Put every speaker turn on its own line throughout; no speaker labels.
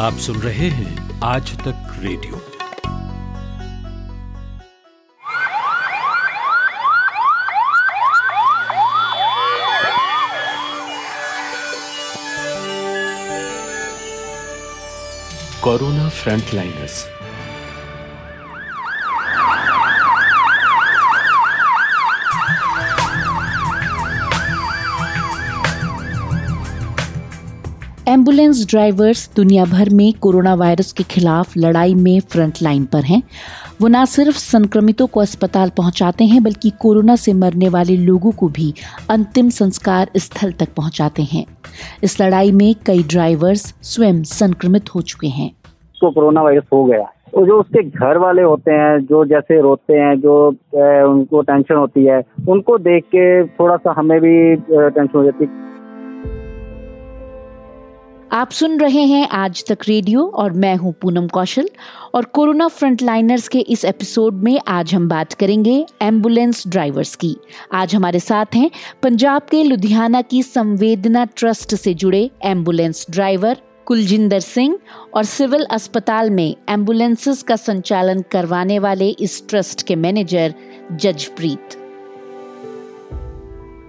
आप सुन रहे हैं Aaj Tak radio. Corona frontliners
ambulance drivers दुनिया भर में कोरोना वायरस के खिलाफ लड़ाई में फ्रंट लाइन पर हैं। वो न सिर्फ़ संक्रमितों को अस्पताल पहुंचाते हैं, बल्कि कोरोना से मरने वाले लोगों को भी अंतिम संस्कार स्थल तक पहुंचाते हैं। इस लड़ाई में कई ड्राइवर्स स्वयं संक्रमित हो चुके हैं।
उसको कोरोना वायरस हो गया। तो जो उसके घर वाले होते हैं, जो जैसे रोते हैं, जो उनको टेंशन होती है, उनको देख के थोड़ा सा हमें भी टेंशन हो जाती है।
आप सुन रहे हैं आज तक रेडियो और मैं हूँ पूनम कौशल और कोरोना फ्रंटलाइनर्स के इस एपिसोड में आज हम बात करेंगे एंबुलेंस ड्राइवर्स की। आज हमारे साथ हैं पंजाब के लुधियाना की संवेदना ट्रस्ट से जुड़े एंबुलेंस ड्राइवर कुलजिंदर सिंह और सिविल अस्पताल में एम्बुलेंसेस का संचालन करवाने वाले इस ट्रस्ट के मैनेजर जजप्रीत।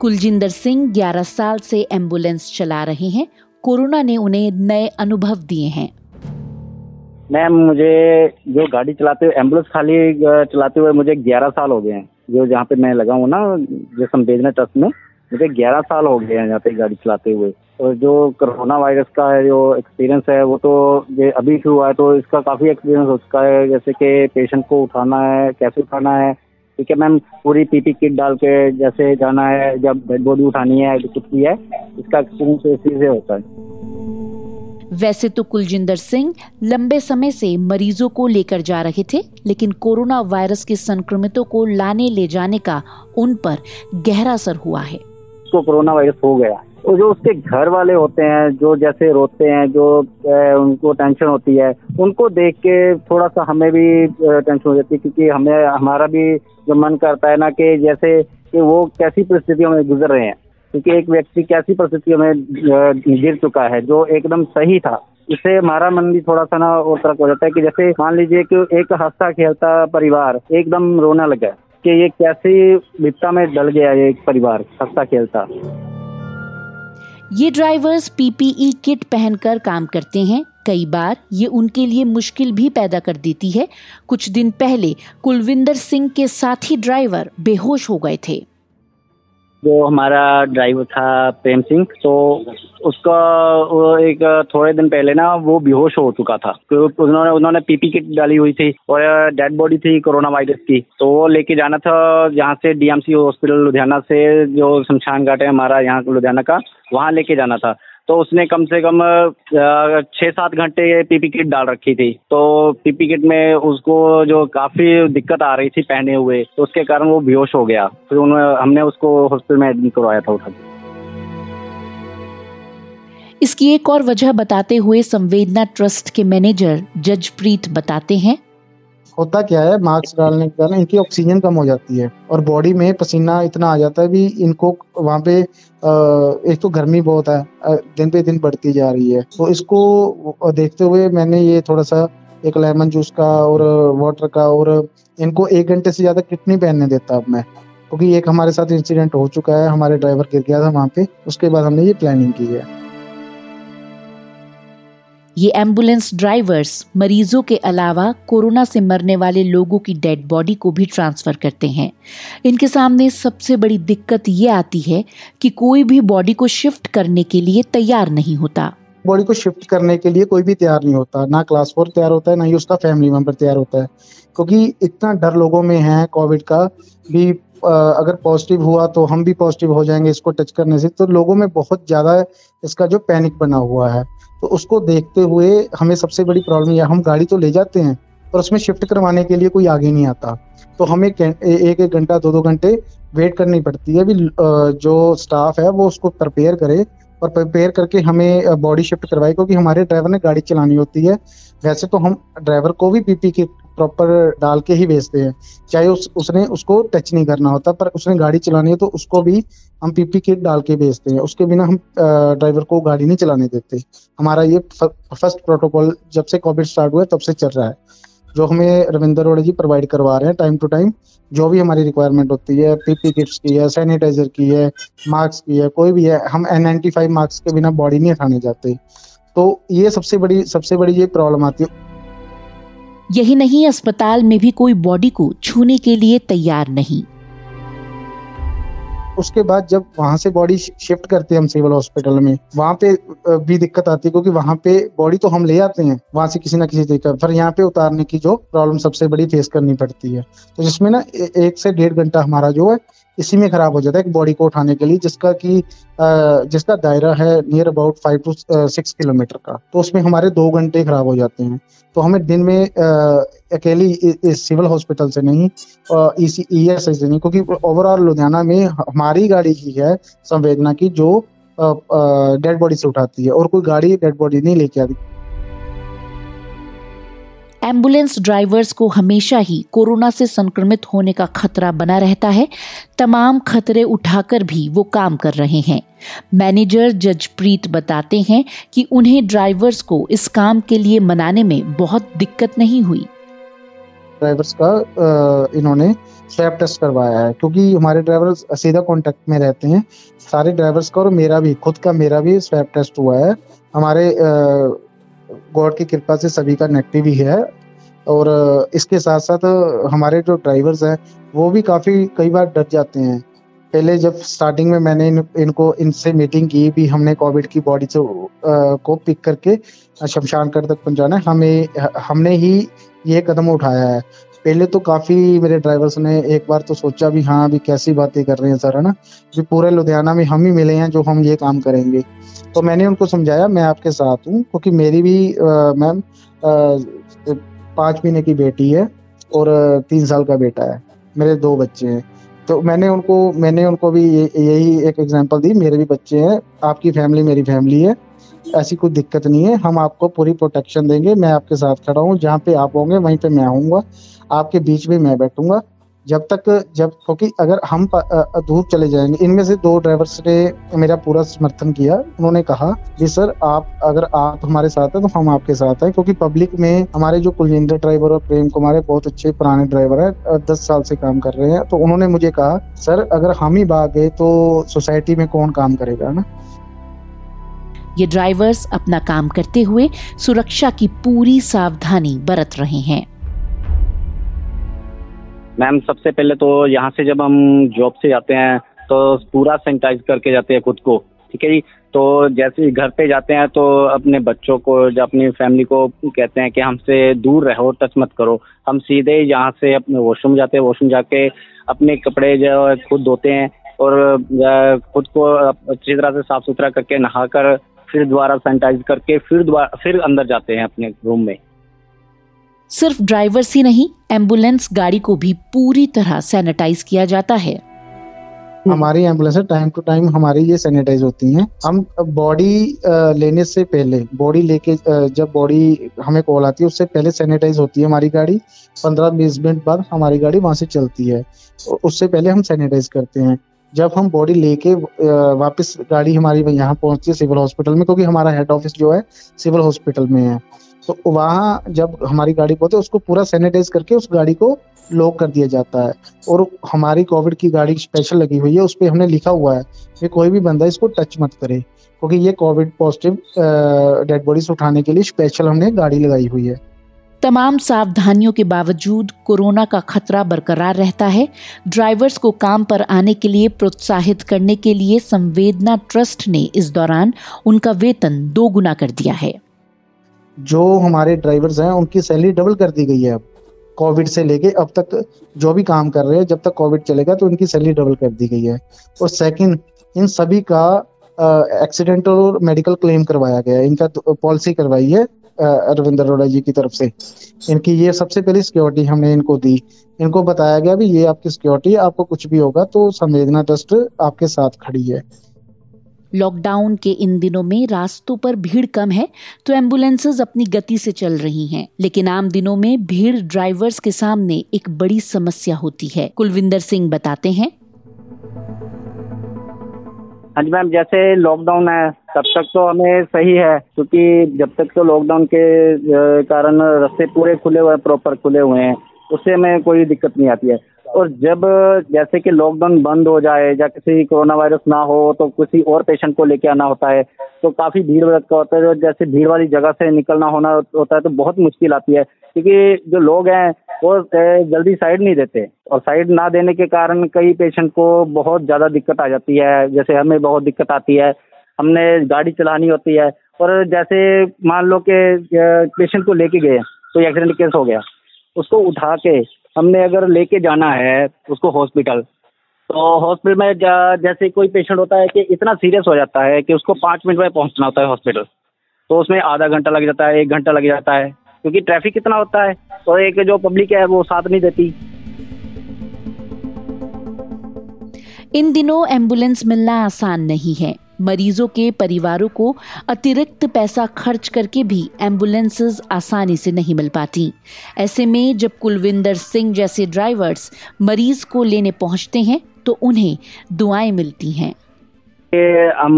कुलजिंदर सिंह 11 साल से एंबुलेंस चला रहे हैं कोरोना ने उन्हें नए अनुभव दिए हैं।
मैम, मुझे जो गाड़ी चलाते हुए, एंबुलेंस खाली चलाते हुए मुझे 11 साल हो गए हैं। जो जहाँ पे मैं लगा हूँ ना जो संवेदना ट्रस्ट में, मुझे 11 साल हो गए हैं यहाँ पे गाड़ी चलाते हुए। और जो कोरोना वायरस का है, जो एक्सपीरियंस है, वो तो ये अभी शुरू हुआ है तो इसका काफ़ी एक्सपीरियंस हो चुका है। जैसे कि पेशेंट को उठाना है, कैसे उठाना है ठीक है मैम पूरी पीपी किट डाल के जैसे जाना है जब डेड बॉडी उठानी है कुछ भी है इसका एक्सपीरियंस इसी से होता है।
वैसे तो कुलजिंदर सिंह लंबे समय से मरीजों को लेकर जा रहे थे लेकिन कोरोना वायरस के संक्रमितों को लाने ले जाने का उन पर गहरा असर हुआ है।
तो कोरोना वायरस हो गया। और जो उसके घर वाले होते हैं, जो जैसे रोते हैं, जो उनको टेंशन होती है, उनको देख के थोड़ा सा हमें भी टेंशन हो जाती है क्योंकि हमें, हमारा भी जो मन करता है ना कि जैसे कि वो कैसी परिस्थितियों में गुजर रहे हैं। क्योंकि एक व्यक्ति कैसी परिस्थितियों में गिर चुका है, जो एकदम सही था इससे हमारा मन भी थोड़ा सा ना और तरह हो जाता है कि जैसे मान लीजिए कि एक हंसता खेलता परिवार एकदम रोना लगा कि ये कैसी विपता में डल गया ये एक परिवार हंसता खेलता।
ये ड्राइवर्स पीपीई किट पहनकर काम करते हैं। कई बार ये उनके लिए मुश्किल भी पैदा कर देती है। कुछ दिन पहले कुलविंदर सिंह के साथी ड्राइवर बेहोश हो गए थे।
जो हमारा ड्राइवर था प्रेम सिंह तो उसका एक थोड़े दिन पहले ना वो बेहोश हो चुका था। उन्होंने उन्होंने पीपी किट डाली हुई थी और डेड बॉडी थी कोरोना वायरस की। तो वो लेके जाना था यहाँ से डीएमसी हॉस्पिटल लुधियाना से जो शमशान घाट है हमारा यहाँ, लुधियाना का, वहाँ लेके जाना था। तो उसने कम से कम छः सात घंटे पीपी किट डाल रखी थी। तो पीपी किट में उसको जो काफ़ी दिक्कत आ रही थी पहने हुए तो उसके कारण वो बेहोश हो गया। फिर उन्होंने, हमने उसको हॉस्पिटल में एडमिट करवाया था उठा
इसकी एक और वजह बताते हुए संवेदना ट्रस्ट के मैनेजर जजप्रीत बताते हैं
होता क्या है? मास्क डालने के कारण इनकी ऑक्सीजन कम हो जाती है और बॉडी में पसीना इतना आ जाता है भी इनको वहाँ पे एक तो गर्मी बहुत है दिन पे दिन बढ़ती जा रही है। तो इसको देखते हुए मैंने ये थोड़ा सा एक लेमन जूस का और वाटर का और इनको एक घंटे से ज़्यादा किट नहीं पहनने देता अब मैं, क्योंकि एक हमारे साथ इंसिडेंट हो चुका है, हमारे ड्राइवर गिर गया था वहाँ पे, उसके बाद हमने ये प्लानिंग की है।
ये एंबुलेंस ड्राइवर्स मरीजों के अलावा कोरोना से मरने वाले लोगों की डेड बॉडी को भी ट्रांसफ़र करते हैं। इनके सामने सबसे बड़ी दिक्कत ये आती है कि कोई भी बॉडी को शिफ्ट करने के लिए तैयार नहीं होता।
बॉडी को शिफ्ट करने के लिए कोई भी तैयार नहीं होता। ना क्लास फोर तैयार होता है, ना ही उसका फैमिली मेंबर तैयार होता है। क्योंकि इतना डर लोगों में है कोविड का भी अगर पॉजिटिव हुआ तो हम भी पॉजिटिव हो जाएँगे इसको टच करने से। तो लोगों में बहुत ज़्यादा इसका जो पैनिक बना हुआ है। तो उसको देखते हुए हमें सबसे बड़ी प्रॉब्लम यह हम गाड़ी तो ले जाते हैं, पर उसमें शिफ्ट करवाने के लिए कोई आगे नहीं आता। तो हमें एक एक घंटा दो दो घंटे वेट करनी पड़ती है। भी जो स्टाफ है वो उसको प्रिपेयर करे और प्रिपेयर करके हमें बॉडी शिफ्ट करवाए, क्योंकि हमारे ड्राइवर ने गाड़ी चलानी होती है। वैसे तो हम ड्राइवर को भी पीपी किट प्रॉपर डाल के ही भेजते हैं। चाहे उस, उसने उसको टच नहीं करना होता, पर उसने गाड़ी चलानी है तो उसको भी हम पीपी किट डाल के भेजते हैं। उसके बिना हम ड्राइवर को गाड़ी नहीं चलाने देते। हमारा ये फ़र्स्ट प्रोटोकॉल जब से कोविड स्टार्ट हुआ तब से चल रहा है। जो हमें रविंदर रोड़े जी प्रोवाइड करवा रहे हैं टाइम टू टाइम जो भी हमारी रिक्वायरमेंट होती है पीपी किट्स की है सैनिटाइजर की है मास्क की है, कोई भी है, हम एन नाइन्टी फाइव मास्क के बिना बॉडी नहीं हटाने जाते। तो ये सबसे बड़ी सबसे बड़ी ये प्रॉब्लम आती है।
यही नहीं, अस्पताल में भी कोई बॉडी को छूने के लिए तैयार नहीं।
उसके बाद जब वहाँ से बॉडी शिफ्ट करते हैं हम सिविल हॉस्पिटल में, वहाँ पे भी दिक्कत आती है क्योंकि वहाँ पे बॉडी तो हम ले आते हैं, वहाँ से किसी ना किसी तरीके पर यहाँ पे उतारने की जो प्रॉब्लम सबसे बड़ी फेस करनी पड़ती है। तो जिसमें ना एक से डेढ़ घंटा हमारा जो है इसी में खराब हो जाता है एक बॉडी को उठाने के लिए, जिसका कि जिसका दायरा है near about five to six kilometre का। तो उसमें हमारे दो घंटे खराब हो जाते हैं। तो हमें दिन में अकेली इस सिविल हॉस्पिटल से नहीं ई ई एस से नहीं, क्योंकि ओवरऑल लुधियाना में हमारी गाड़ी ही है संवेदना की, जो डेड बॉडी से उठाती है, और कोई गाड़ी डेड बॉडी नहीं लेके आती।
एंबुलेंस ड्राइवर्स को हमेशा ही कोरोना से संक्रमित होने का खतरा बना रहता है। तमाम खतरे उठाकर भी वो काम कर रहे हैं। मैनेजर जजप्रीत बताते हैं कि उन्हें ड्राइवर्स को इस काम के लिए मनाने में बहुत दिक्कत नहीं हुई।
ड्राइवर्स का इन्होंने स्वैप टेस्ट करवाया है, क्योंकि हमारे ड्राइवर सीधा कांटेक्ट में रहते हैं। सारे ड्राइवर्स का और मेरा भी, खुद का मेरा भी स्वैप टेस्ट हुआ है। हमारे गॉड की कृपा से सभी का नेगेटिव ही है। और इसके साथ साथ हमारे जो ड्राइवर्स हैं वो भी काफ़ी कई बार डर जाते हैं। पहले जब स्टार्टिंग में मैंने इन, इनको इनसे मीटिंग की भी हमने कोविड की बॉडी से को पिक करके शमशान कर तक पहुंचाना हमें हमने ही ये कदम उठाया है। पहले तो काफ़ी मेरे ड्राइवर्स ने एक बार तो सोचा भी हाँ अभी कैसी बातें कर रहे हैं सर, है ना? भी पूरे लुधियाना में हम ही मिले हैं जो हम ये काम करेंगे। तो मैंने उनको समझाया, मैं आपके साथ हूँ, क्योंकि मेरी भी मैम पाँच महीने की बेटी है और तीन साल का बेटा है, मेरे दो बच्चे हैं। तो मैंने उनको मैंने उनको भी यही एक एग्जांपल दी, मेरे भी बच्चे हैं, आपकी फैमिली मेरी फैमिली है। ऐसी कोई दिक्कत नहीं है। हम आपको पूरी प्रोटेक्शन देंगे। मैं आपके साथ खड़ा हूँ। जहाँ पे आप होंगे, वहीं पे मैं आऊँगा आपके बीच में मैं बैठूँगा। जब तक, जब, क्योंकि अगर हम दूर चले जाएँगे, इनमें से दो ड्राइवर्स ने मेरा पूरा समर्थन किया। उन्होंने कहा, जी सर, आप, अगर आप हमारे साथ हैं तो हम आपके साथ हैं। क्योंकि पब्लिक में हमारे जो कुलजिंदर ड्राइवर और प्रेम कुमार है, बहुत अच्छे पुराने ड्राइवर है दस साल से काम कर रहे हैं। तो उन्होंने मुझे कहा, सर, अगर हम ही भाग गए तो सोसाइटी में कौन काम करेगा ना?
ये ड्राइवर्स अपना काम करते हुए सुरक्षा की पूरी सावधानी बरत रहे हैं।
मैम, सबसे पहले तो यहाँ से जब हम जॉब से जाते हैं तो पूरा सैनिटाइज करके जाते हैं खुद को, ठीक है जी? तो जैसे घर पे जाते हैं तो अपने बच्चों को या अपनी फैमिली को कहते हैं कि हमसे दूर रहो टच मत करो। हम सीधे यहाँ से अपने वॉशरूम जाते हैं वॉशरूम जाके अपने कपड़े जो खुद धोते हैं और खुद को अच्छी तरह से साफ़ सुथरा करके नहाकर फिर दोबारा सैनिटाइज करके फिर दोबारा फिर अंदर जाते हैं अपने रूम में।
सिर्फ़ ड्राइवर्स ही नहीं एंबुलेंस गाड़ी को भी पूरी तरह सैनिटाइज किया जाता है।
हमारी एंबुलेंस टाइम टू टाइम हमारी ये सैनिटाइज होती हैं। हम बॉडी लेने से पहले बॉडी लेके जब बॉडी हमें कॉल आती है उससे पहले सैनिटाइज होती है हमारी गाड़ी। पंद्रह बीस मिनट बाद हमारी गाड़ी वहाँ से चलती है। उससे पहले हम सैनिटाइज करते हैं। जब हम बॉडी लेके वापस गाड़ी हमारी यहाँ पहुँचती है सिविल हॉस्पिटल में, क्योंकि हमारा हेड ऑफ़िस जो है सिविल हॉस्पिटल में है। तो वहाँ जब हमारी गाड़ी पहुँचे उसको पूरा सैनिटाइज करके उस गाड़ी को लॉक कर दिया जाता है। और हमारी कोविड की गाड़ी स्पेशल लगी हुई है, उस पर हमने लिखा हुआ है कि कोई भी बंदा इसको टच मत करे, क्योंकि ये कोविड पॉजिटिव डेड बॉडीज उठाने के लिए स्पेशल हमने गाड़ी लगाई हुई है।
तमाम सावधानियों के बावजूद कोरोना का खतरा बरकरार रहता है। ड्राइवर्स को काम पर आने के लिए प्रोत्साहित करने के लिए संवेदना ट्रस्ट ने इस दौरान उनका वेतन दो गुना कर दिया है।
जो हमारे ड्राइवर्स हैं उनकी सैलरी डबल कर दी गई है अब। कोविड से लेके अब तक जो भी काम कर रहे हैं जब तक कोविड चलेगा तो उनकी सैलरी डबल कर दी गई है। और सेकंड इन सभी का एक्सीडेंटल और मेडिकल क्लेम करवाया गया है। इनका पॉलिसी तो, करवाई है। अरविंद अरोड़ा जी की तरफ़ से। इनकी ये सबसे पहली सिक्योरिटी हमने इनको दी। इनको बताया गया भी ये आपकी सिक्योरिटी आपको कुछ भी होगा तो संवेदना ट्रस्ट आपके साथ खड़ी है।
लॉकडाउन के इन दिनों में रास्तों पर भीड़ कम है तो एम्बुलेंसेज अपनी गति से चल रही हैं। लेकिन आम दिनों में भीड़ ड्राइवर्स के सामने एक बड़ी समस्या होती है। कुलविंदर सिंह बताते हैं।
हाँ जी मैम जैसे लॉकडाउन है तब तक तो हमें सही है, क्योंकि जब तक तो लॉकडाउन के कारण रस्ते पूरे खुले हुए प्रॉपर खुले हुए हैं, उससे हमें कोई दिक्कत नहीं आती है। और जब जैसे कि लॉकडाउन बंद हो जाए, या किसी कोरोना वायरस ना हो तो किसी और पेशेंट को लेके आना होता है तो काफ़ी भीड़ का होता है। जैसे भीड़ वाली जगह से निकलना होना होता है तो बहुत मुश्किल आती है, क्योंकि जो लोग हैं, वो जल्दी साइड नहीं देते। और साइड ना देने के कारण कई पेशेंट को बहुत ज़्यादा दिक्कत आ जाती है, जैसे हमें बहुत दिक्कत आती है हमने गाड़ी चलानी होती है। और जैसे मान लो कि पेशेंट को लेके गए, कोई एक्सीडेंट केस हो गया, उसको उठा के हमने अगर लेके जाना है उसको हॉस्पिटल तो हॉस्पिटल में जैसे कोई पेशेंट होता है कि इतना सीरियस हो जाता है कि उसको पाँच मिनट में पहुँचना होता है हॉस्पिटल तो उसमें आधा घंटा लग जाता है, एक घंटा लग जाता है, क्योंकि ट्रैफ़िक कितना होता है, और एक जो पब्लिक है वो साथ नहीं देती।
इन दिनों एंबुलेंस मिलना आसान नहीं है। मरीजों के परिवारों को अतिरिक्त पैसा खर्च करके भी एम्बुलेंसेज आसानी से नहीं मिल पाती। ऐसे में जब कुलविंदर सिंह जैसे ड्राइवर्स मरीज़ को लेने पहुँचते हैं तो उन्हें दुआएँ मिलती हैं।
हम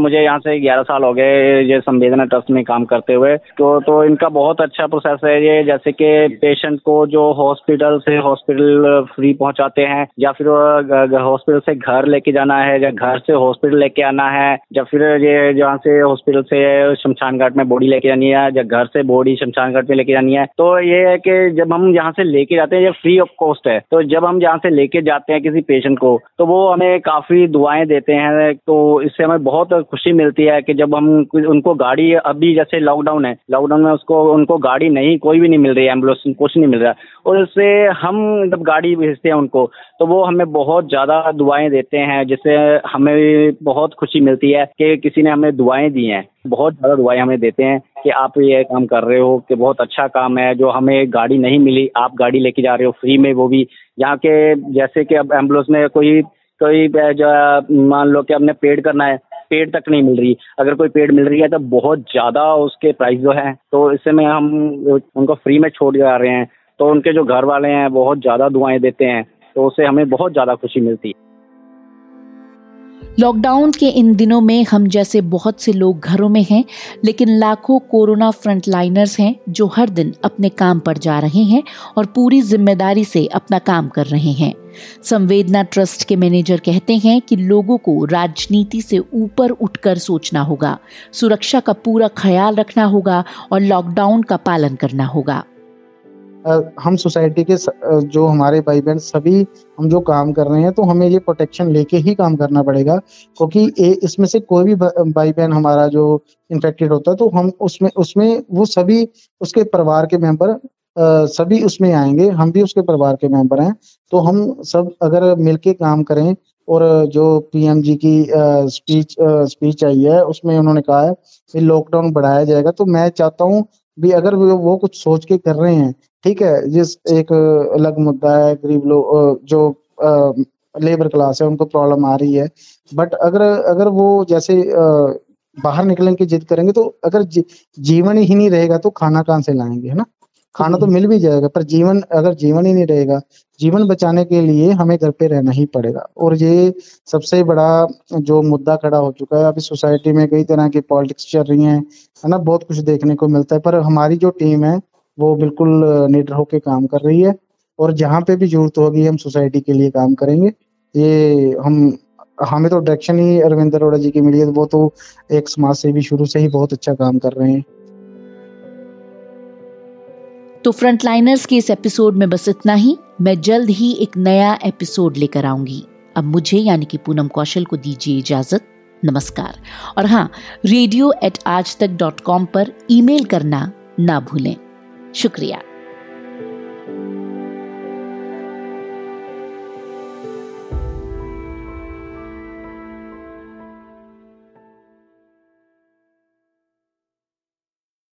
मुझे यहाँ से ग्यारह साल हो गए ये संवेदना ट्रस्ट में काम करते हुए। तो तो इनका बहुत अच्छा प्रोसेस है ये, जैसे कि पेशेंट को जो हॉस्पिटल से हॉस्पिटल फ्री पहुंचाते हैं, या फिर हॉस्पिटल से घर लेके जाना है, या घर से हॉस्पिटल लेके आना है, या फिर ये जहाँ से हॉस्पिटल से शमशान घाट में बॉडी लेके जानी है, या घर से बॉडी शमशान घाट में लेके जानी है। तो ये है कि जब हम यहाँ से लेके जाते हैं, ये फ्री ऑफ़ कॉस्ट है। तो जब हम यहाँ से लेके जाते हैं किसी पेशेंट को तो वो हमें काफ़ी दुआएँ देते हैं तो इससे हमें बहुत खुशी मिलती है कि जब हम उनको गाड़ी अभी जैसे लॉकडाउन है लॉकडाउन में उसको, उनको गाड़ी नहीं, कोई भी नहीं मिल रही है एंबुलेंस कुछ नहीं मिल रहा और इससे हम जब गाड़ी भेजते हैं उनको तो वो हमें बहुत ज़्यादा दुआएँ देते हैं, जिससे हमें बहुत खुशी मिलती है कि किसी ने हमें दुआएँ दी हैं। बहुत ज़्यादा दुआएँ हमें देते हैं कि आप ये काम कर रहे हो, कि बहुत अच्छा काम है, जो हमें गाड़ी नहीं मिली, आप गाड़ी लेके जा रहे हो फ्री में वो भी। यहाँ के, जैसे कि अब एंबुलेंस में कोई कोई जो मान लो कि हमने पेड करना है पेड तक नहीं मिल रही। अगर कोई पेड मिल रही है तो बहुत ज़्यादा उसके प्राइस जो है तो इससे में हम उनको फ्री में छोड़ जा रहे हैं। तो उनके जो घर वाले हैं, बहुत ज़्यादा दुआएँ देते हैं तो उससे हमें बहुत ज़्यादा खुशी मिलती है।
लॉकडाउन के इन दिनों में हम जैसे बहुत से लोग घरों में हैं, लेकिन लाखों कोरोना फ्रंटलाइनर्स हैं जो हर दिन अपने काम पर जा रहे हैं और पूरी ज़िम्मेदारी से अपना काम कर रहे हैं। संवेदना ट्रस्ट के मैनेजर कहते हैं कि लोगों को राजनीति से ऊपर उठकर सोचना होगा, सुरक्षा का पूरा ख्याल रखना होगा और लॉकडाउन का पालन करना होगा।
हम सोसाइटी के जो हमारे भाई बहन सभी हम जो काम कर रहे हैं तो हमें ये प्रोटेक्शन लेके ही काम करना पड़ेगा। क्योंकि इसमें से कोई भी भाई बहन हमारा जो इन्फेक्टेड होता है तो हम उसमें उसमें वो सभी उसके परिवार के मेंबर सभी उसमें आएँगे, हम भी उसके परिवार के मेंबर हैं। तो हम सब अगर मिलके काम करें, और जो पीएम जी की स्पीच स्पीच आई है, उसमें उन्होंने कहा है कि लॉकडाउन बढ़ाया जाएगा तो मैं चाहता हूँ भी अगर वो कुछ सोच के कर रहे हैं ठीक है जिस एक अलग मुद्दा है गरीब लोग जो लेबर क्लास है उनको प्रॉब्लम आ रही है। बट अगर अगर वो जैसे बाहर निकलने की जिद करेंगे तो अगर जी, जीवन ही नहीं रहेगा तो खाना कहाँ से लाएँगे है ना? खाना तो मिल भी जाएगा, पर जीवन, अगर जीवन ही नहीं रहेगा, जीवन बचाने के लिए हमें घर पे रहना ही पड़ेगा। और ये सबसे बड़ा जो मुद्दा खड़ा हो चुका है, अभी सोसाइटी में कई तरह की पॉलिटिक्स चल रही हैं, है ना, बहुत कुछ देखने को मिलता है, पर हमारी जो टीम है, वो बिल्कुल निडर होकर काम कर रही है, और जहाँ पे भी ज़रूरत होगी, हम सोसाइटी के लिए काम करेंगे। ये हम, हमें तो डायरेक्शन ही अरविंद अरोड़ा जी की मिली है, वो तो एक समाज से भी शुरू से ही बहुत अच्छा काम कर रहे हैं।
तो फ्रंट लाइनर्स के इस एपिसोड में बस इतना ही। मैं जल्द ही एक नया एपिसोड लेकर आऊँगी। अब मुझे, यानी कि पूनम कौशल को दीजिए इजाज़त। नमस्कार। और हाँ रेडियो एट आज तक डॉट कॉम पर ईमेल करना ना भूलें। शुक्रिया।